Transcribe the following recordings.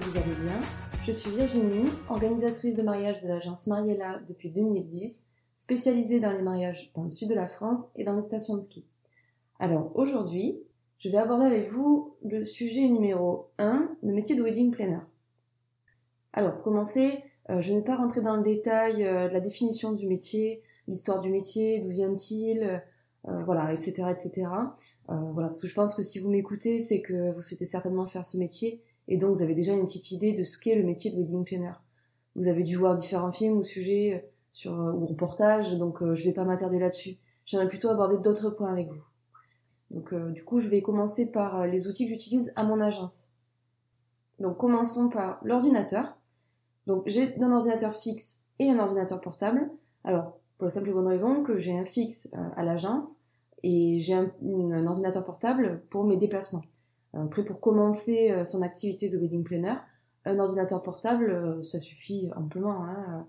vous allez bien. Je suis Virginie, organisatrice de mariage de l'agence Mariella depuis 2010, spécialisée dans les mariages dans le sud de la France et dans les stations de ski. Alors aujourd'hui, je vais aborder avec vous le sujet numéro 1, le métier de wedding planner. Alors pour commencer, euh, je ne vais pas rentrer dans le détail euh, de la définition du métier, l'histoire du métier, d'où vient-il, euh, voilà, etc., etc. voilà, parce que je pense que si vous m'écoutez, c'est que vous souhaitez certainement faire ce métier et donc vous avez déjà une petite idée de ce qu'est le métier de wedding planner. Vous avez dû voir différents films ou sujets euh, sur euh, ou reportages, donc euh, je vais pas m'attarder là-dessus. J'aimerais plutôt aborder d'autres points avec vous. Donc du coup, je vais commencer par les outils que j'utilise à mon agence. Donc commençons par l'ordinateur. Donc j'ai un ordinateur fixe et un ordinateur portable. Alors pour la simple et bonne raison que j'ai un fixe à l'agence et j'ai un, ordinateur portable pour mes déplacements. Après, pour commencer euh, son activité de wedding planner, un ordinateur portable, euh, ça suffit amplement. Hein.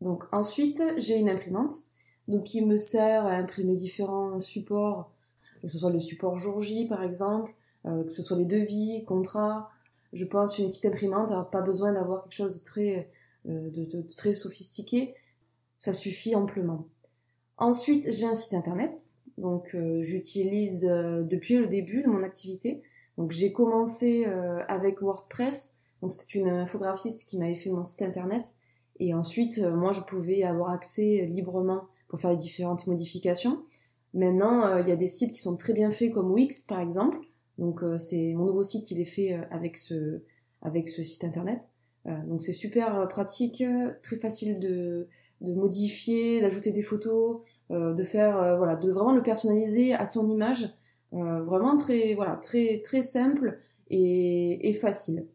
Donc ensuite, j'ai une imprimante, donc qui me sert à imprimer différents supports, que ce soit le support jour J par exemple, euh, que ce soit les devis, contrats. Je pense une petite imprimante, alors pas besoin d'avoir quelque chose de très, de très sophistiqué, ça suffit amplement. Ensuite, j'ai un site internet, donc euh, j'utilise euh, depuis le début de mon activité. Donc j'ai commencé euh, avec WordPress. Donc c'était une infographiste qui m'avait fait mon site internet. Et ensuite, moi, je pouvais avoir accès librement pour faire les différentes modifications. Maintenant, il y a des sites qui sont très bien faits comme Wix, par exemple. Donc c'est mon nouveau site, il est fait avec ce avec ce site internet. donc c'est super pratique, très facile de de modifier, d'ajouter des photos, de faire euh, voilà, de vraiment le personnaliser à son image, euh, vraiment très voilà très très simple et, et facile.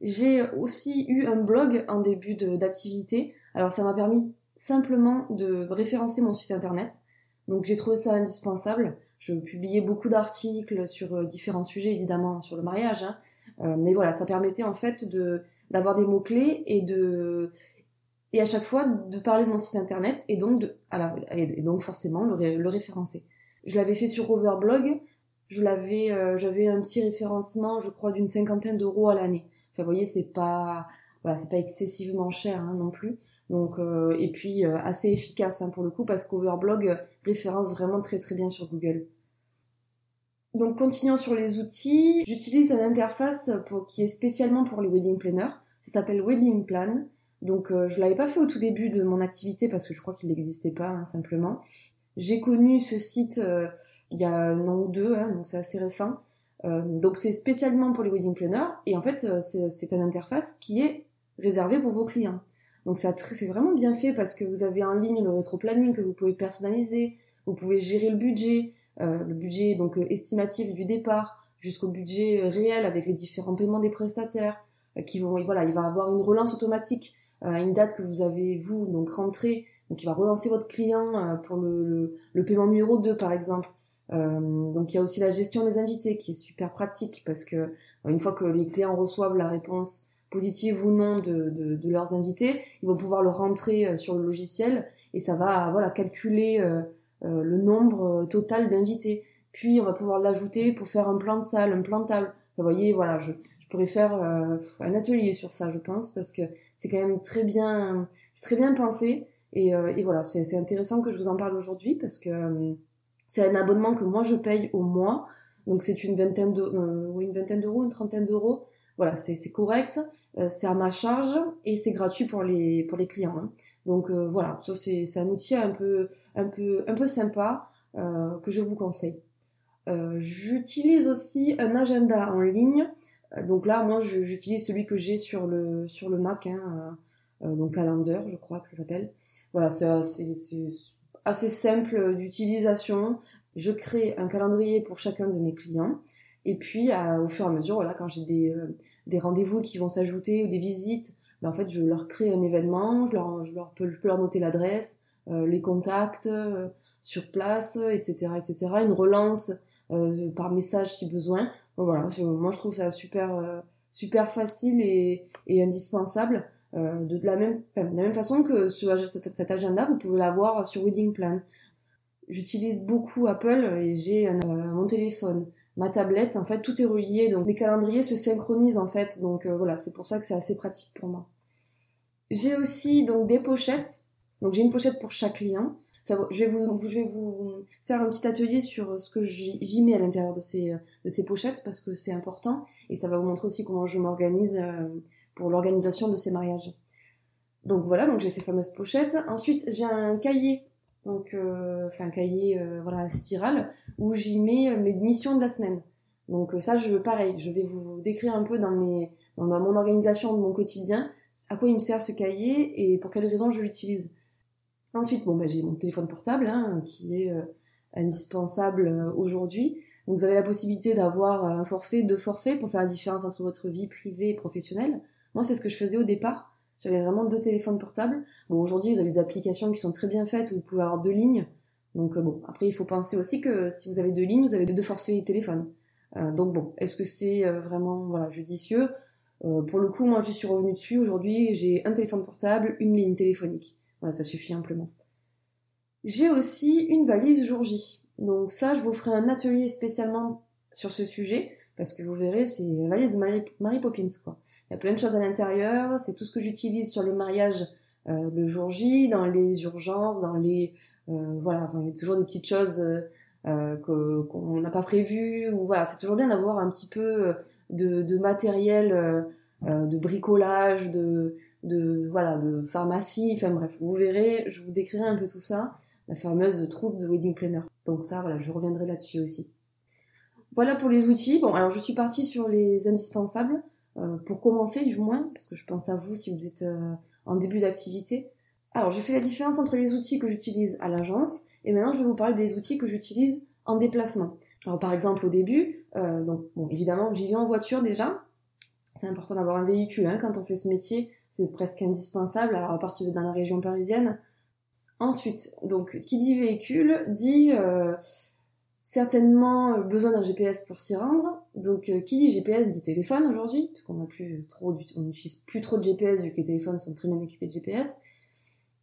J'ai aussi eu un blog en début d'activité. Alors ça m'a permis simplement de référencer mon site internet. Donc j'ai trouvé ça indispensable. Je publiais beaucoup d'articles sur différents sujets, évidemment sur le mariage. Hein. mais voilà, ça permettait en fait de d'avoir des mots clés et de et à chaque fois de parler de mon site internet et donc de, et donc forcément le, référencer. Je l'avais fait sur Overblog, je l'avais, euh, j'avais un petit référencement, je crois d'une cinquantaine d'euros à l'année. Enfin, vous voyez, c'est pas, voilà, c'est pas excessivement cher hein, non plus. Donc, euh, et puis euh, assez efficace hein, pour le coup parce qu'Overblog référence vraiment très très bien sur Google. Donc, continuant sur les outils, j'utilise une interface pour, qui est spécialement pour les wedding planners. Ça s'appelle Wedding Plan. Donc euh, je l'avais pas fait au tout début de mon activité parce que je crois qu'il n'existait pas hein, simplement. J'ai connu ce site euh, il y a un an ou deux, hein, donc c'est assez récent. Euh, donc c'est spécialement pour les wedding planners et en fait c'est une interface qui est réservée pour vos clients. Donc c'est vraiment bien fait parce que vous avez en ligne le rétro-planning que vous pouvez personnaliser, vous pouvez gérer le budget, le budget donc estimatif du départ jusqu'au budget réel avec les différents paiements des prestataires qui vont voilà il va avoir une relance automatique à une date que vous avez vous donc rentré donc il va relancer votre client euh, pour le, le, paiement numéro 2 par exemple. Euh, donc il y a aussi la gestion des invités qui est super pratique parce que euh, une fois que les clients reçoivent la réponse positive ou non de, de, de leurs invités ils vont pouvoir le rentrer sur le logiciel et ça va voilà calculer le nombre total d'invités. Puis on va pouvoir l'ajouter pour faire un plan de salle un plan de table. Vous voyez voilà je, je pourrais faire un atelier sur ça je pense parce que c'est quand même très bien, c'est très bien pensé. Et, euh, et voilà, c'est intéressant que je vous en parle aujourd'hui parce que euh, c'est un abonnement que moi je paye au mois. Donc c'est une vingtaine de, euh, une vingtaine d'euros, une trentaine d'euros. Voilà, c'est correct. c'est à ma charge et c'est gratuit pour les pour les clients. Hein. Donc voilà, ça c'est un outil un peu un peu un peu sympa que je vous conseille. J'utilise aussi un agenda en ligne euh, donc là, moi, j'utilise celui que j'ai sur le sur le Mac, hein, euh, euh, donc Calendar, je crois que ça s'appelle. Voilà, c'est assez simple d'utilisation. Je crée un calendrier pour chacun de mes clients. Et puis, au fur et à mesure, voilà, quand j'ai des, des rendez-vous qui vont s'ajouter ou des visites, ben, en fait, je leur crée un événement, je leur, je leur peux, je peux leur noter l'adresse, les contacts sur place, etc., etc. Une relance par message si besoin voilà, moi je trouve ça super euh, super facile et, et indispensable. Euh, de, la même de la même façon que ce, cet, agenda, vous pouvez l'avoir sur Wedding Plan. J'utilise beaucoup Apple et j'ai euh, mon téléphone ma tablette, en fait, tout est relié, donc mes calendriers se synchronisent en fait, donc euh, voilà, c'est pour ça que c'est assez pratique pour moi. J'ai aussi donc des pochettes, donc j'ai une pochette pour chaque client. Enfin, je vais vous, je vais vous faire un petit atelier sur ce que j'y mets à l'intérieur de ces, de ces pochettes parce que c'est important et ça va vous montrer aussi comment je m'organise euh, pour l'organisation de ces mariages. Donc voilà, donc j'ai ces fameuses pochettes. Ensuite, j'ai un cahier donc euh, enfin un cahier euh, voilà spirale où j'y mets euh, mes missions de la semaine. Donc ça je pareil, je vais vous décrire un peu dans mes dans mon organisation de mon quotidien à quoi il me sert ce cahier et pour quelles raisons je l'utilise. Ensuite bon ben j'ai mon téléphone portable hein, qui est indispensable aujourd'hui. Donc vous avez la possibilité d'avoir un forfait, deux forfaits pour faire la différence entre votre vie privée et professionnelle. Moi c'est ce que je faisais au départ. J'avais vraiment deux téléphones portables. Bon, aujourd'hui, vous avez des applications qui sont très bien faites où vous pouvez avoir deux lignes. Donc euh, bon, après, il faut penser aussi que si vous avez deux lignes, vous avez deux forfaits téléphone. Euh, donc bon, est-ce que c'est euh, vraiment voilà judicieux? Pour le coup, moi, je suis revenue dessus. Aujourd'hui, j'ai un téléphone portable, une ligne téléphonique. Voilà, ça suffit amplement. J'ai aussi une valise jour J. Donc ça, je vous ferai un atelier spécialement sur ce sujet parce que vous verrez, c'est la valise de Mary, Poppins, quoi. Il y a plein de choses à l'intérieur, c'est tout ce que j'utilise sur les mariages euh, le jour J, dans les urgences, dans les... Euh, voilà, il y a toujours des petites choses euh, qu'on n'a pas prévues, ou voilà, c'est toujours bien d'avoir un petit peu de, de matériel... Euh, de bricolage, de, de voilà, de pharmacie, enfin bref, vous verrez, je vous décrirai un peu tout ça, la fameuse trousse de wedding planner. Donc ça, voilà, je reviendrai là-dessus aussi. Voilà pour les outils. Bon, alors je suis partie sur les indispensables, euh, pour commencer du moins, parce que je pense à vous si vous êtes euh, en début d'activité. Alors j'ai fait la différence entre les outils que j'utilise à l'agence, et maintenant je vais vous parler des outils que j'utilise en déplacement. Alors par exemple au début, euh, donc bon évidemment j'y vais en voiture déjà. C'est important d'avoir un véhicule hein, quand on fait ce métier, c'est presque indispensable. Alors à part si vous êtes dans la région parisienne. Ensuite, donc qui dit véhicule dit certainement euh, besoin d'un GPS pour s'y rendre. Donc euh, qui dit GPS dit téléphone aujourd'hui, puisqu'on a plus trop on n'utilise plus trop de GPS vu que les téléphones sont très bien équipés de GPS.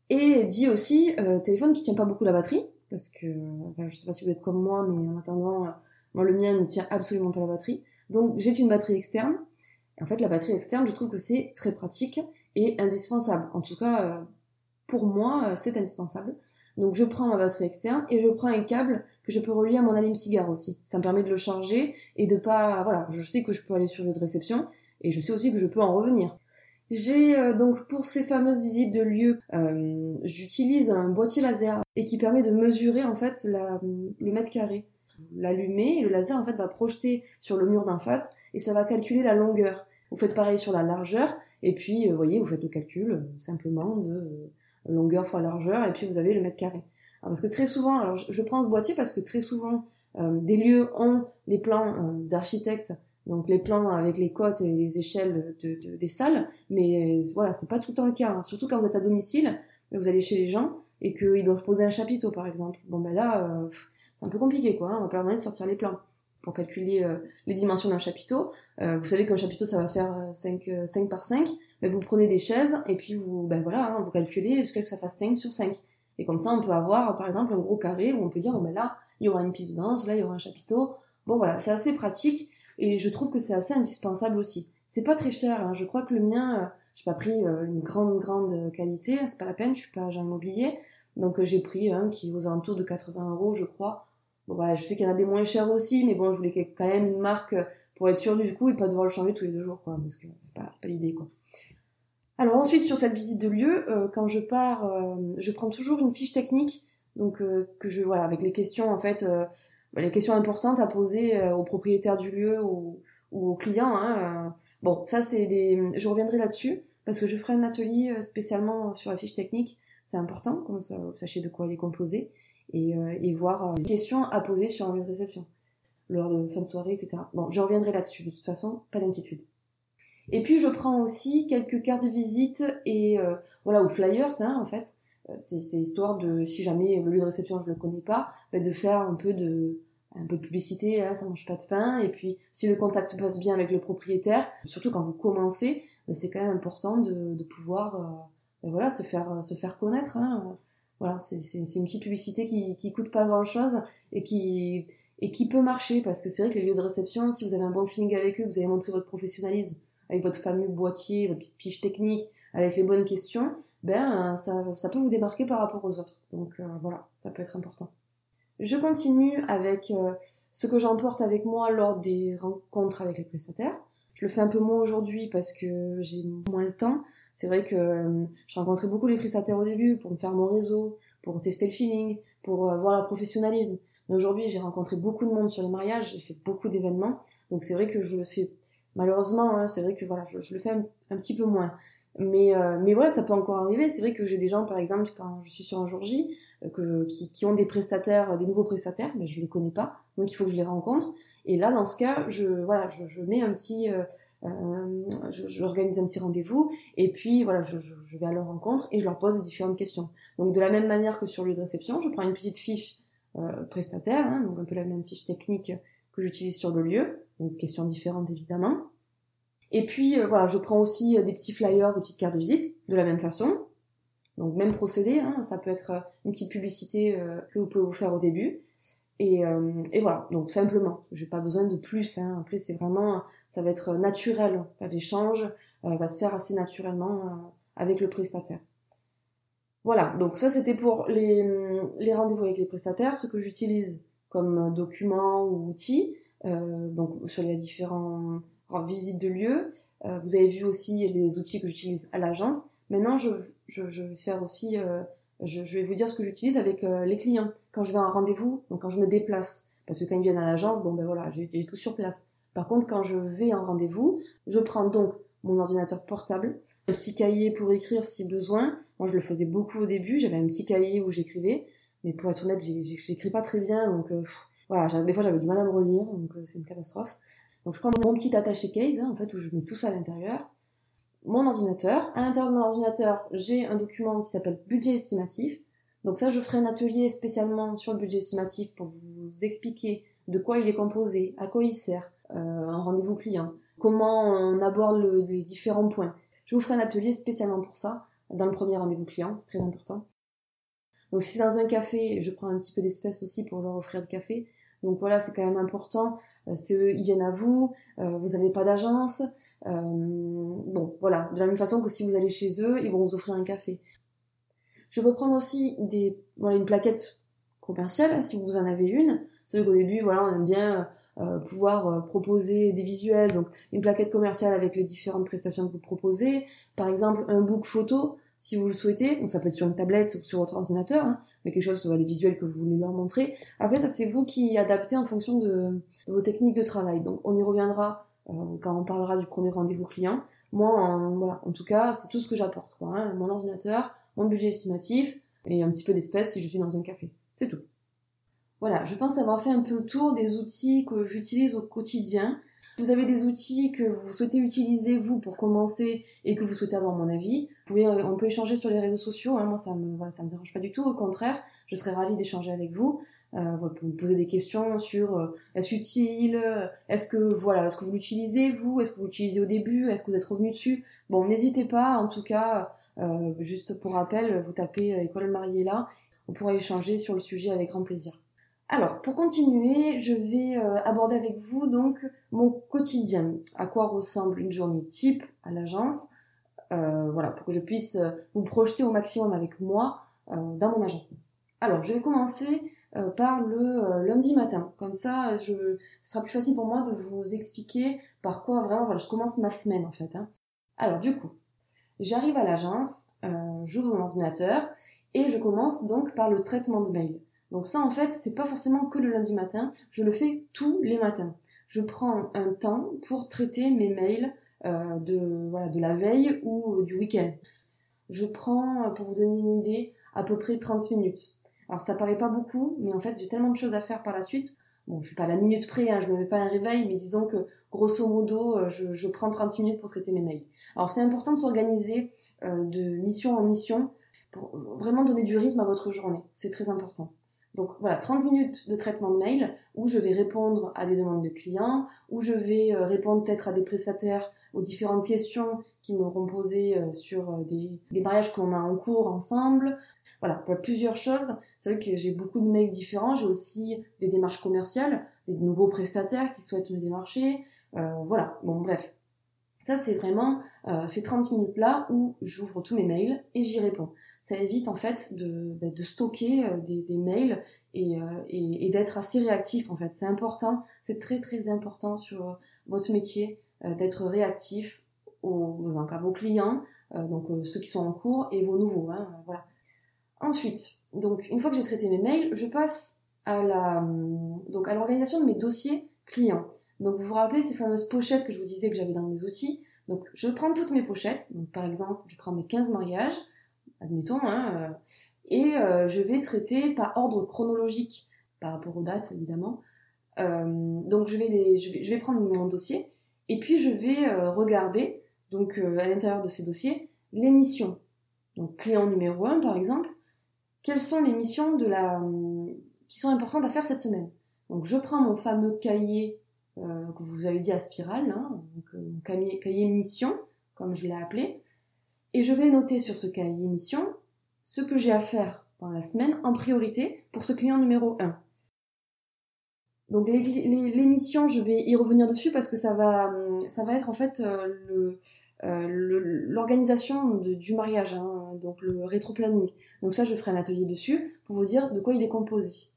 Et dit aussi euh, téléphone qui tient pas beaucoup la batterie, parce que enfin, je sais pas si vous êtes comme moi, mais en attendant, moi le mien ne tient absolument pas la batterie. Donc j'ai une batterie externe. En fait la batterie externe, je trouve que c'est très pratique et indispensable. En tout cas, pour moi, c'est indispensable. Donc je prends ma batterie externe et je prends un câble que je peux relier à mon allume-cigare aussi. Ça me permet de le charger et de pas... Voilà, je sais que je peux aller sur le de réception et je sais aussi que je peux en revenir. J'ai euh, donc pour ces fameuses visites de lieux, euh, j'utilise un boîtier laser et qui permet de mesurer en fait la, le mètre carré. L'allumer et le laser en fait va projeter sur le mur d'en face et ça va calculer la longueur. Vous faites pareil sur la largeur et puis vous voyez vous faites le calcul simplement de longueur fois largeur, et puis vous avez le mètre carré. parce que très souvent, alors je, prends ce boîtier parce que très souvent, euh, des lieux ont les plans euh, d'architectes, donc les plans avec les côtes et les échelles de, des salles, mais euh, voilà, c'est pas tout le temps le cas. Hein. Surtout quand vous êtes à domicile, vous allez chez les gens et qu'ils doivent poser un chapiteau, par exemple. Bon ben là, c'est un peu compliqué, quoi. Hein. On va permettre de sortir les plans pour calculer les dimensions d'un chapiteau. vous savez qu'un chapiteau, ça va faire 5, 5 par 5 vous prenez des chaises et puis vous, ben voilà, hein, vous calculez jusqu'à que ça fasse 5 sur 5. Et comme ça, on peut avoir, par exemple, un gros carré où on peut dire, bon ben là, il y aura une piste de danse, là, il y aura un chapiteau. Bon voilà, c'est assez pratique et je trouve que c'est assez indispensable aussi. C'est pas très cher, hein. je crois que le mien, euh, j'ai pas pris euh, une grande, grande qualité, c'est pas la peine, je suis pas agent immobilier. Donc euh, j'ai pris un qui est aux alentours de 80 euros, je crois. Voilà, je sais qu'il y en a des moins chers aussi, mais bon, je voulais quand même une marque pour être sûr du coup et pas devoir le changer tous les deux jours, quoi, parce que c'est pas, pas l'idée, quoi. Alors ensuite sur cette visite de lieu, euh, quand je pars, euh, je prends toujours une fiche technique, donc euh, que je voilà avec les questions en fait, les questions importantes à poser au propriétaire du lieu ou, ou au client. Hein, bon, ça c'est des, je reviendrai là-dessus parce que je ferai un atelier spécialement sur la fiche technique. C'est important, comme ça vous sachez de quoi elle est composée et, et voir les questions à poser sur un lieu de réception, lors de fin de soirée, etc. Bon, je reviendrai là-dessus de toute façon, pas d'inquiétude. Et puis je prends aussi quelques cartes de visite et euh, voilà ou flyers hein, en fait. Euh, c'est histoire de si jamais le lieu de réception je le connais pas, ben, de faire un peu de un peu de publicité, hein, ça mange pas de pain. Et puis si le contact passe bien avec le propriétaire, surtout quand vous commencez, ben, c'est quand même important de, de pouvoir euh, ben, voilà se faire se faire connaître. Hein. Voilà, c'est une petite publicité qui qui coûte pas grand chose et qui et qui peut marcher parce que c'est vrai que les lieux de réception, si vous avez un bon feeling avec eux, vous avez montré votre professionnalisme avec votre fameux boîtier, votre petite fiche technique, avec les bonnes questions, ben ça, ça peut vous démarquer par rapport aux autres. Donc euh, voilà, ça peut être important. Je continue avec euh, ce que j'emporte avec moi lors des rencontres avec les prestataires. Je le fais un peu moins aujourd'hui parce que j'ai moins le temps. C'est vrai que euh, je rencontrais beaucoup les prestataires au début pour me faire mon réseau, pour tester le feeling, pour voir leur professionnalisme. Mais aujourd'hui, j'ai rencontré beaucoup de monde sur les mariages, j'ai fait beaucoup d'événements. Donc c'est vrai que je le fais malheureusement, hein, c'est vrai que voilà, je, le fais un, petit peu moins. Mais, euh, mais voilà, ça peut encore arriver. C'est vrai que j'ai des gens, par exemple, quand je suis sur un jour J, euh, que, qui, qui ont des prestataires, des nouveaux prestataires, mais je les connais pas, donc il faut que je les rencontre. Et là, dans ce cas, je voilà, je, je mets un petit, euh, euh j'organise un petit rendez-vous, et puis voilà, je, je, vais à leur rencontre et je leur pose différentes questions. Donc de la même manière que sur le lieu de réception, je prends une petite fiche euh, prestataire, hein, donc un peu la même fiche technique que j'utilise sur le lieu, donc questions différentes évidemment. Et puis euh, voilà, je prends aussi euh, des petits flyers, des petites cartes de visite, de la même façon. Donc même procédé, hein, ça peut être euh, une petite publicité que vous pouvez vous faire au début. Et, et voilà, donc simplement, j'ai pas besoin de plus. Hein. Après c'est vraiment, ça va être naturel. L'échange va se faire assez naturellement avec le prestataire. Voilà, donc ça c'était pour les, les rendez-vous avec les prestataires, ce que j'utilise comme document ou outil, euh, donc sur les différents visites de lieux. Euh, vous avez vu aussi les outils que j'utilise à l'agence. Maintenant, je, vais faire aussi, euh, je, vais vous dire ce que j'utilise avec euh, les clients quand je vais à un rendez-vous, donc quand je me déplace. Parce que quand ils viennent à l'agence, bon ben voilà, j'ai tout sur place. Par contre, quand je vais à un rendez-vous, je prends donc mon ordinateur portable, un petit cahier pour écrire si besoin. Moi, je le faisais beaucoup au début, j'avais un petit cahier où j'écrivais, mais pour être honnête, j'écris pas très bien, donc voilà, des fois j'avais du mal à me relire, donc c'est une catastrophe. Donc je prends mon petit attaché case, hein, en fait, où je mets tout ça à l'intérieur. Mon ordinateur. À l'intérieur de mon ordinateur, j'ai un document qui s'appelle budget estimatif. Donc ça, je ferai un atelier spécialement sur le budget estimatif pour vous expliquer de quoi il est composé, à quoi il sert, euh, un rendez-vous client, comment on aborde les différents points. Je vous ferai un atelier spécialement pour ça, dans le premier rendez-vous client, c'est très important. Donc si c'est dans un café, je prends un petit peu d'espèces aussi pour leur offrir le café. Donc voilà, c'est quand même important. Euh, c'est eux, ils viennent à vous, euh, vous n'avez pas d'agence. Euh, bon, voilà, de la même façon que si vous allez chez eux, ils vont vous offrir un café. Je peux prendre aussi des, voilà, une plaquette commerciale, si vous en avez une. C'est qu'au début, voilà, on aime bien pouvoir proposer des visuels, donc une plaquette commerciale avec les différentes prestations que vous proposez. Par exemple, un book photo, si vous le souhaitez. Donc ça peut être sur une tablette ou sur votre ordinateur, hein, mais quelque chose sur les visuels que vous voulez leur montrer. Après, ça c'est vous qui adaptez en fonction de, vos techniques de travail. Donc on y reviendra euh, quand on parlera du premier rendez-vous client. Moi, en, voilà, en tout cas, c'est tout ce que j'apporte. Quoi, hein. Mon ordinateur, mon budget estimatif et un petit peu d'espèces si je suis dans un café. C'est tout. Voilà, je pense avoir fait un peu le tour des outils que j'utilise au quotidien vous avez des outils que vous souhaitez utiliser vous pour commencer et que vous souhaitez avoir mon avis, euh, on peut échanger sur les réseaux sociaux. Hein. moi, ça me, voilà, ça me dérange pas du tout. Au contraire, je serais ravie d'échanger avec vous. Euh, pour me poser des questions sur euh, est-ce utile, est-ce que voilà, est-ce que vous l'utilisez vous, est-ce que vous l'utilisez au début, est-ce que vous êtes revenu dessus? Bon, n'hésitez pas. En tout cas, euh, juste pour rappel, vous tapez école mariée là, on pourra échanger sur le sujet avec grand plaisir. Alors, pour continuer, je vais euh, aborder avec vous donc mon quotidien, à quoi ressemble une journée type à l'agence, euh, voilà, pour que je puisse euh, vous projeter au maximum avec moi dans mon agence. Alors, je vais commencer par le lundi matin, comme ça, je, ce sera plus facile pour moi de vous expliquer par quoi vraiment, voilà, je commence ma semaine en fait. Hein. Alors, du coup, j'arrive à l'agence, j'ouvre mon ordinateur et je commence donc par le traitement de mail. Donc ça, en fait, c'est pas forcément que le lundi matin. Je le fais tous les matins. Je prends un temps pour traiter mes mails euh, de voilà de la veille ou du week-end. Je prends, pour vous donner une idée, à peu près 30 minutes. Alors ça paraît pas beaucoup, mais en fait j'ai tellement de choses à faire par la suite. Bon, je suis pas à la minute près, hein, je me mets pas un réveil, mais disons que grosso modo, euh, je, je prends 30 minutes pour traiter mes mails. Alors c'est important de s'organiser euh, de mission en mission pour vraiment donner du rythme à votre journée. C'est très important. Donc voilà, 30 minutes de traitement de mail où je vais répondre à des demandes de clients, où je vais euh, répondre peut-être à des prestataires aux différentes questions qui m'auront posées euh, sur euh, des, des mariages qu'on a en cours ensemble. voilà, plusieurs choses. C'est vrai que j'ai beaucoup de mails différents. J'ai aussi des démarches commerciales, des nouveaux prestataires qui souhaitent me démarcher. Euh, voilà, bon bref. Ça c'est vraiment euh, ces 30 minutes là où j'ouvre tous mes mails et j'y réponds. Ça évite en fait de, bah, de stocker euh, des, des mails et, et, et d'être assez réactif en fait. C'est important, c'est très très important sur votre métier d'être réactif aux, donc à vos clients, donc ceux qui sont en cours et vos nouveaux. Hein, voilà. Ensuite, donc une fois que j'ai traité mes mails, je passe à la donc à l'organisation de mes dossiers clients. Donc vous vous rappelez ces fameuses pochettes que je vous disais que j'avais dans mes outils? Donc je prends toutes mes pochettes, donc par exemple je prends mes 15 mariages, admettons, hein, euh, et euh, je vais traiter par ordre chronologique par rapport aux dates évidemment. Euh, donc je vais, je vais prendre mon dossier et puis je vais regarder donc à l'intérieur de ces dossiers les missions. Donc client numéro 1 par exemple, quelles sont les missions de la qui sont importantes à faire cette semaine? Donc je prends mon fameux cahier euh, que vous avez dit à spirale, hein, donc euh, mon cahier, cahier mission, comme je l'ai appelé, et je vais noter sur ce cahier mission ce que j'ai à faire dans la semaine en priorité pour ce client numéro 1. Donc les, missions, je vais y revenir dessus parce que ça va, ça va être en fait euh, l'organisation du mariage, hein, donc le rétro-planning. Donc ça, je ferai un atelier dessus pour vous dire de quoi il est composé.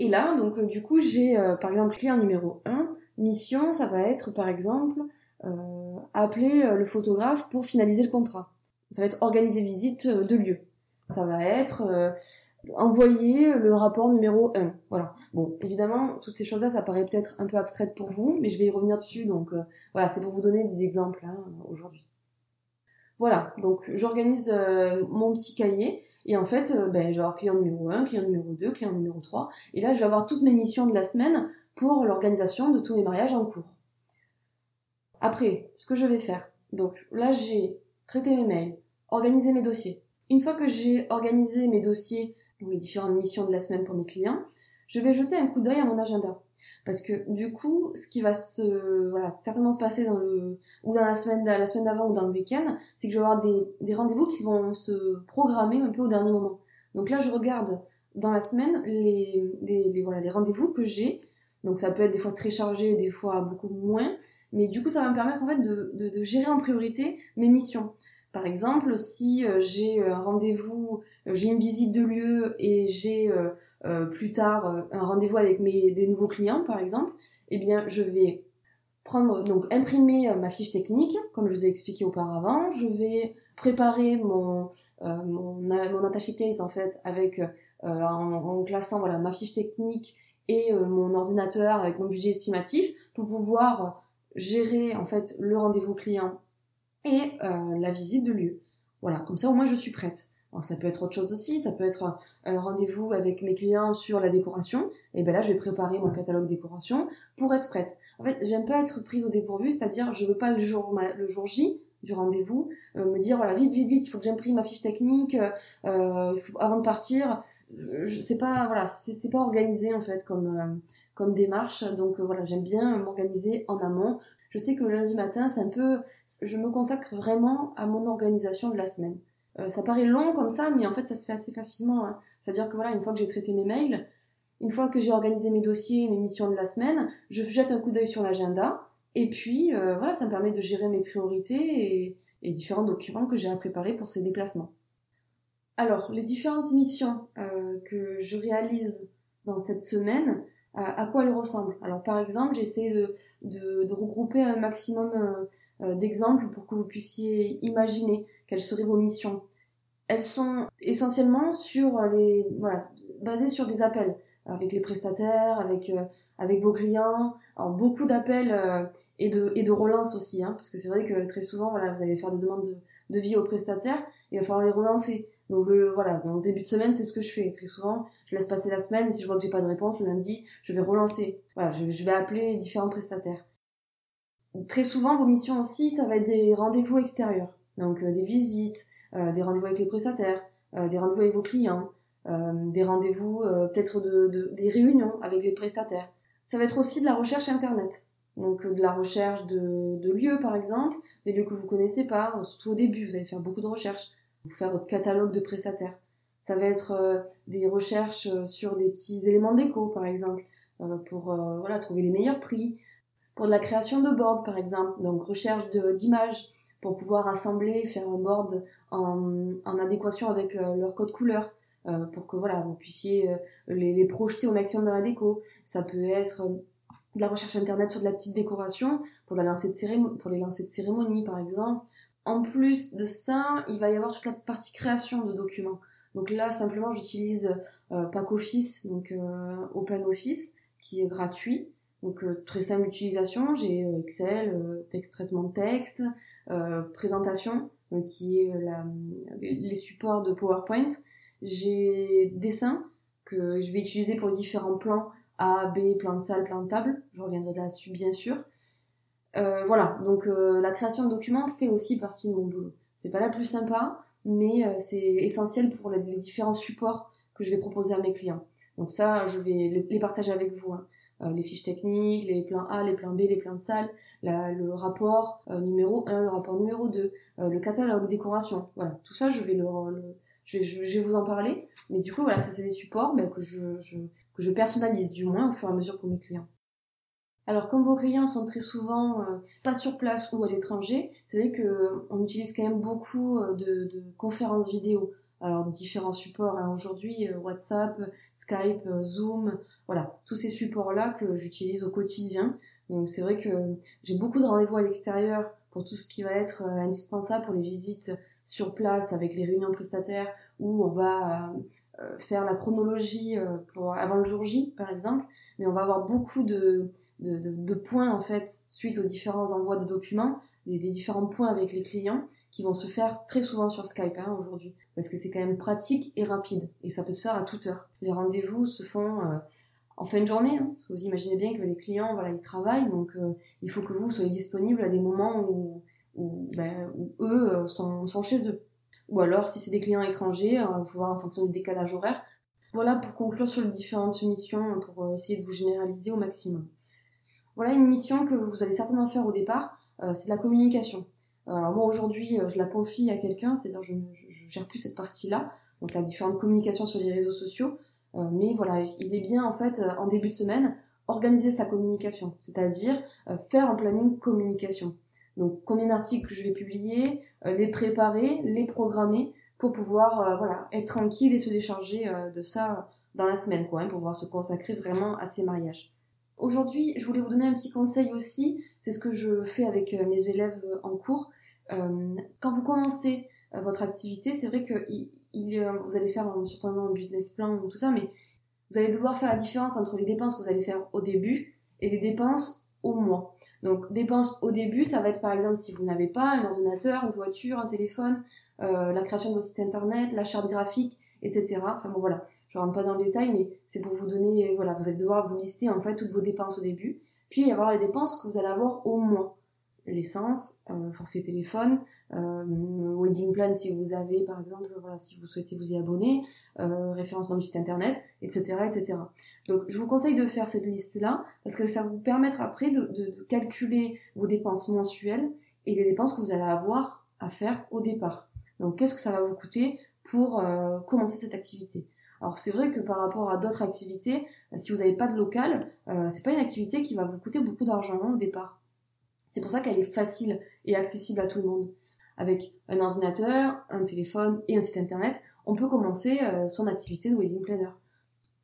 Et là, donc euh, du coup, j'ai euh, par exemple client numéro 1, mission, ça va être par exemple euh, appeler le photographe pour finaliser le contrat. Ça va être organiser visite de lieu. Ça va être envoyer le rapport numéro 1. Voilà. Bon, évidemment, toutes ces choses-là, ça paraît peut-être un peu abstraite pour vous, mais je vais y revenir dessus, donc voilà, c'est pour vous donner des exemples hein, aujourd'hui. Voilà, donc j'organise mon petit cahier et en fait, euh, ben, je vais avoir client numéro 1, client numéro 2, client numéro 3. Et là, je vais avoir toutes mes missions de la semaine pour l'organisation de tous mes mariages en cours. Après, ce que je vais faire. Donc là, j'ai traité mes mails, organisé mes dossiers. Une fois que j'ai organisé mes dossiers, mes différentes missions de la semaine pour mes clients, je vais jeter un coup d'œil à mon agenda. Parce que du coup, ce qui va se, voilà, certainement se passer dans le, ou dans la semaine, la semaine d'avant ou dans le week-end, c'est que je vais avoir des, des rendez-vous qui vont se programmer un peu au dernier moment. Donc là, je regarde dans la semaine les, les, les voilà, les rendez-vous que j'ai. Donc ça peut être des fois très chargé, des fois beaucoup moins. Mais du coup, ça va me permettre en fait de, de, de gérer en priorité mes missions. Par exemple, si euh, j'ai un rendez-vous, euh, j'ai une visite de lieu et j'ai euh, euh, plus tard euh, un rendez-vous avec mes des nouveaux clients par exemple, eh bien je vais prendre donc imprimer euh, ma fiche technique comme je vous ai expliqué auparavant, je vais préparer mon mon, mon attaché case en fait avec en, en, classant voilà ma fiche technique et mon ordinateur avec mon budget estimatif pour pouvoir gérer en fait le rendez-vous client et la visite de lieu. Voilà, comme ça au moins je suis prête. Alors ça peut être autre chose aussi, ça peut être un rendez-vous avec mes clients sur la décoration. Et ben là, je vais préparer mon catalogue décoration pour être prête. En fait, j'aime pas être prise au dépourvu, c'est-à-dire je veux pas le jour le jour J du rendez-vous euh, me dire voilà vite vite vite il faut que j'imprime ma fiche technique euh, avant de partir je, sais pas voilà c'est pas organisé en fait comme euh, comme démarche donc euh, voilà j'aime bien m'organiser en amont je sais que le lundi matin c'est un peu je me consacre vraiment à mon organisation de la semaine euh, ça paraît long comme ça, mais en fait, ça se fait assez facilement. Hein. C'est-à-dire que voilà, une fois que j'ai traité mes mails, une fois que j'ai organisé mes dossiers, mes missions de la semaine, je jette un coup d'œil sur l'agenda, et puis euh, voilà, ça me permet de gérer mes priorités et, les différents documents que j'ai à préparer pour ces déplacements. Alors, les différentes missions euh, que je réalise dans cette semaine, à quoi elles ressemblent Alors, par exemple, j'ai essayé de, de, regrouper un maximum d'exemples pour que vous puissiez imaginer quelles seraient vos missions. Elles sont essentiellement sur les voilà basées sur des appels avec les prestataires, avec euh, avec vos clients, alors beaucoup d'appels euh, et de et de relance aussi hein, parce que c'est vrai que très souvent voilà vous allez faire des demandes de, de vie aux prestataires et il va falloir les relancer. Donc le, voilà, le début de semaine, c'est ce que je fais. Très souvent, je laisse passer la semaine et si je vois que j'ai pas de réponse le lundi, je vais relancer. Voilà, je, je vais appeler les différents prestataires. Très souvent, vos missions aussi, ça va être des rendez-vous extérieurs. Donc euh, des visites, euh, des rendez-vous avec les prestataires, euh, des rendez-vous avec vos clients, euh, des rendez-vous peut-être de, de, des réunions avec les prestataires. Ça va être aussi de la recherche internet. Donc de la recherche de, de lieux par exemple, des lieux que vous connaissez pas, surtout au début, vous allez faire beaucoup de recherches. Vous faire votre catalogue de prestataires. Ça va être des recherches sur des petits éléments déco, par exemple, pour voilà trouver les meilleurs prix. Pour de la création de boards, par exemple, donc recherche d'images pour pouvoir assembler, faire un board en, en adéquation avec leur code couleur. Euh, pour que voilà vous puissiez euh, les, les, projeter au maximum dans la déco. Ça peut être euh, de la recherche internet sur de la petite décoration pour la de pour les lancers de cérémonie par exemple. En plus de ça, il va y avoir toute la partie création de documents. Donc là simplement j'utilise euh, Pack Office, donc Open Office, qui est gratuit. Donc très simple utilisation, j'ai Excel, texte traitement de texte, présentation, qui est la, les supports de PowerPoint, j'ai dessin que je vais utiliser pour différents plans A, B, plan de salle, plan de table. Je reviendrai là-dessus bien sûr. Euh, voilà, donc euh, la création de documents fait aussi partie de mon boulot. C'est pas la plus sympa, mais euh, c'est essentiel pour les, différents supports que je vais proposer à mes clients. Donc ça, je vais les partager avec vous. Hein. Euh, les fiches techniques, les plans A, les plans B, les plans de salle, la, le rapport numéro 1, le rapport numéro 2, le catalogue décoration. Voilà, tout ça, je vais le, le je vais, vous en parler. Mais du coup, voilà, ça c'est des supports mais que, je, que je personnalise du moins au fur et à mesure pour mes clients. Alors comme vos clients sont très souvent euh, pas sur place ou à l'étranger, c'est vrai que on utilise quand même beaucoup euh, de, conférences vidéo. Alors différents supports hein. aujourd'hui, euh, WhatsApp, Skype, Zoom, voilà, tous ces supports-là que j'utilise au quotidien. Donc c'est vrai que j'ai beaucoup de rendez-vous à l'extérieur pour tout ce qui va être indispensable pour les visites sur place avec les réunions prestataires où on va euh, faire la chronologie euh, pour avant le jour J par exemple mais on va avoir beaucoup de, de, de, points en fait suite aux différents envois de documents les, différents points avec les clients qui vont se faire très souvent sur Skype hein, aujourd'hui parce que c'est quand même pratique et rapide et ça peut se faire à toute heure les rendez-vous se font euh, en fin de journée hein, parce que vous imaginez bien que les clients voilà ils travaillent donc il faut que vous soyez disponible à des moments où où, ben, eux euh, sont, sont, chez eux. Ou alors, si c'est des clients étrangers, on va voir en fonction du décalage horaire. Voilà pour conclure sur les différentes missions, pour euh, essayer de vous généraliser au maximum. Voilà une mission que vous allez certainement faire au départ, euh, c'est la communication. Alors moi aujourd'hui, je la confie à quelqu'un, c'est-à-dire je, je, gère plus cette partie-là, donc la différente communication sur les réseaux sociaux. mais voilà, il est bien en fait en début de semaine organiser sa communication, c'est-à-dire faire un planning communication. Donc combien d'articles je vais publier, euh, les préparer, les programmer pour pouvoir euh, voilà être tranquille et se décharger euh, de ça dans la semaine quoi, hein, pour pouvoir se consacrer vraiment à ces mariages. Aujourd'hui, je voulais vous donner un petit conseil aussi, c'est ce que je fais avec mes élèves en cours. quand vous commencez votre activité, c'est vrai que vous allez faire certainement un business plan ou tout ça, mais vous allez devoir faire la différence entre les dépenses que vous allez faire au début et les dépenses au mois. Donc dépenses au début, ça va être par exemple si vous n'avez pas un ordinateur, une voiture, un téléphone, euh, la création de votre site internet, la charte graphique, etc. Enfin bon voilà, je rentre pas dans le détail, mais c'est pour vous donner, voilà, vous allez devoir vous lister en fait toutes vos dépenses au début, puis avoir les dépenses que vous allez avoir au mois. L'essence, euh, forfait téléphone, euh, wedding plan si vous avez par exemple, voilà, si vous souhaitez vous y abonner, euh, référencement du site internet, etc., etc. Donc je vous conseille de faire cette liste-là parce que ça vous permettra après de, calculer vos dépenses mensuelles et les dépenses que vous allez avoir à faire au départ. Donc qu'est-ce que ça va vous coûter pour euh, commencer cette activité? Alors c'est vrai que par rapport à d'autres activités, euh, si vous n'avez pas de local, euh, c'est pas une activité qui va vous coûter beaucoup d'argent au départ. C'est pour ça qu'elle est facile et accessible à tout le monde. Avec un ordinateur, un téléphone et un site internet, on peut commencer euh, son activité de wedding planner.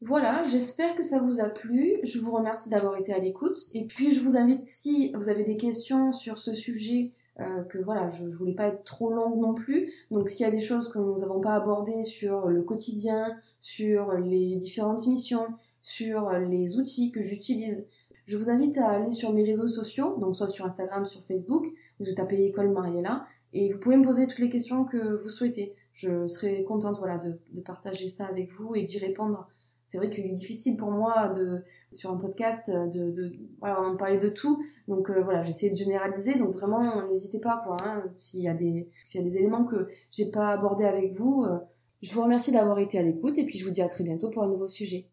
Voilà, j'espère que ça vous a plu. Je vous remercie d'avoir été à l'écoute. Et puis je vous invite, si vous avez des questions sur ce sujet, euh, que voilà, je, je voulais pas être trop longue non plus. Donc s'il y a des choses que nous n'avons pas abordées sur le quotidien, sur les différentes missions, sur les outils que j'utilise, je vous invite à aller sur mes réseaux sociaux, donc soit sur Instagram, sur Facebook, vous tapez École Mariella, et vous pouvez me poser toutes les questions que vous souhaitez je serais contente voilà de, de partager ça avec vous et d'y répondre. C'est vrai qu'il est difficile pour moi de sur un podcast de, de voilà de tout. Donc euh, voilà j'essaie de généraliser. Donc vraiment n'hésitez pas quoi hein, s'il y a des s'il y a des éléments que j'ai pas abordés avec vous euh, je vous remercie d'avoir été à l'écoute et puis je vous dis à très bientôt pour un nouveau sujet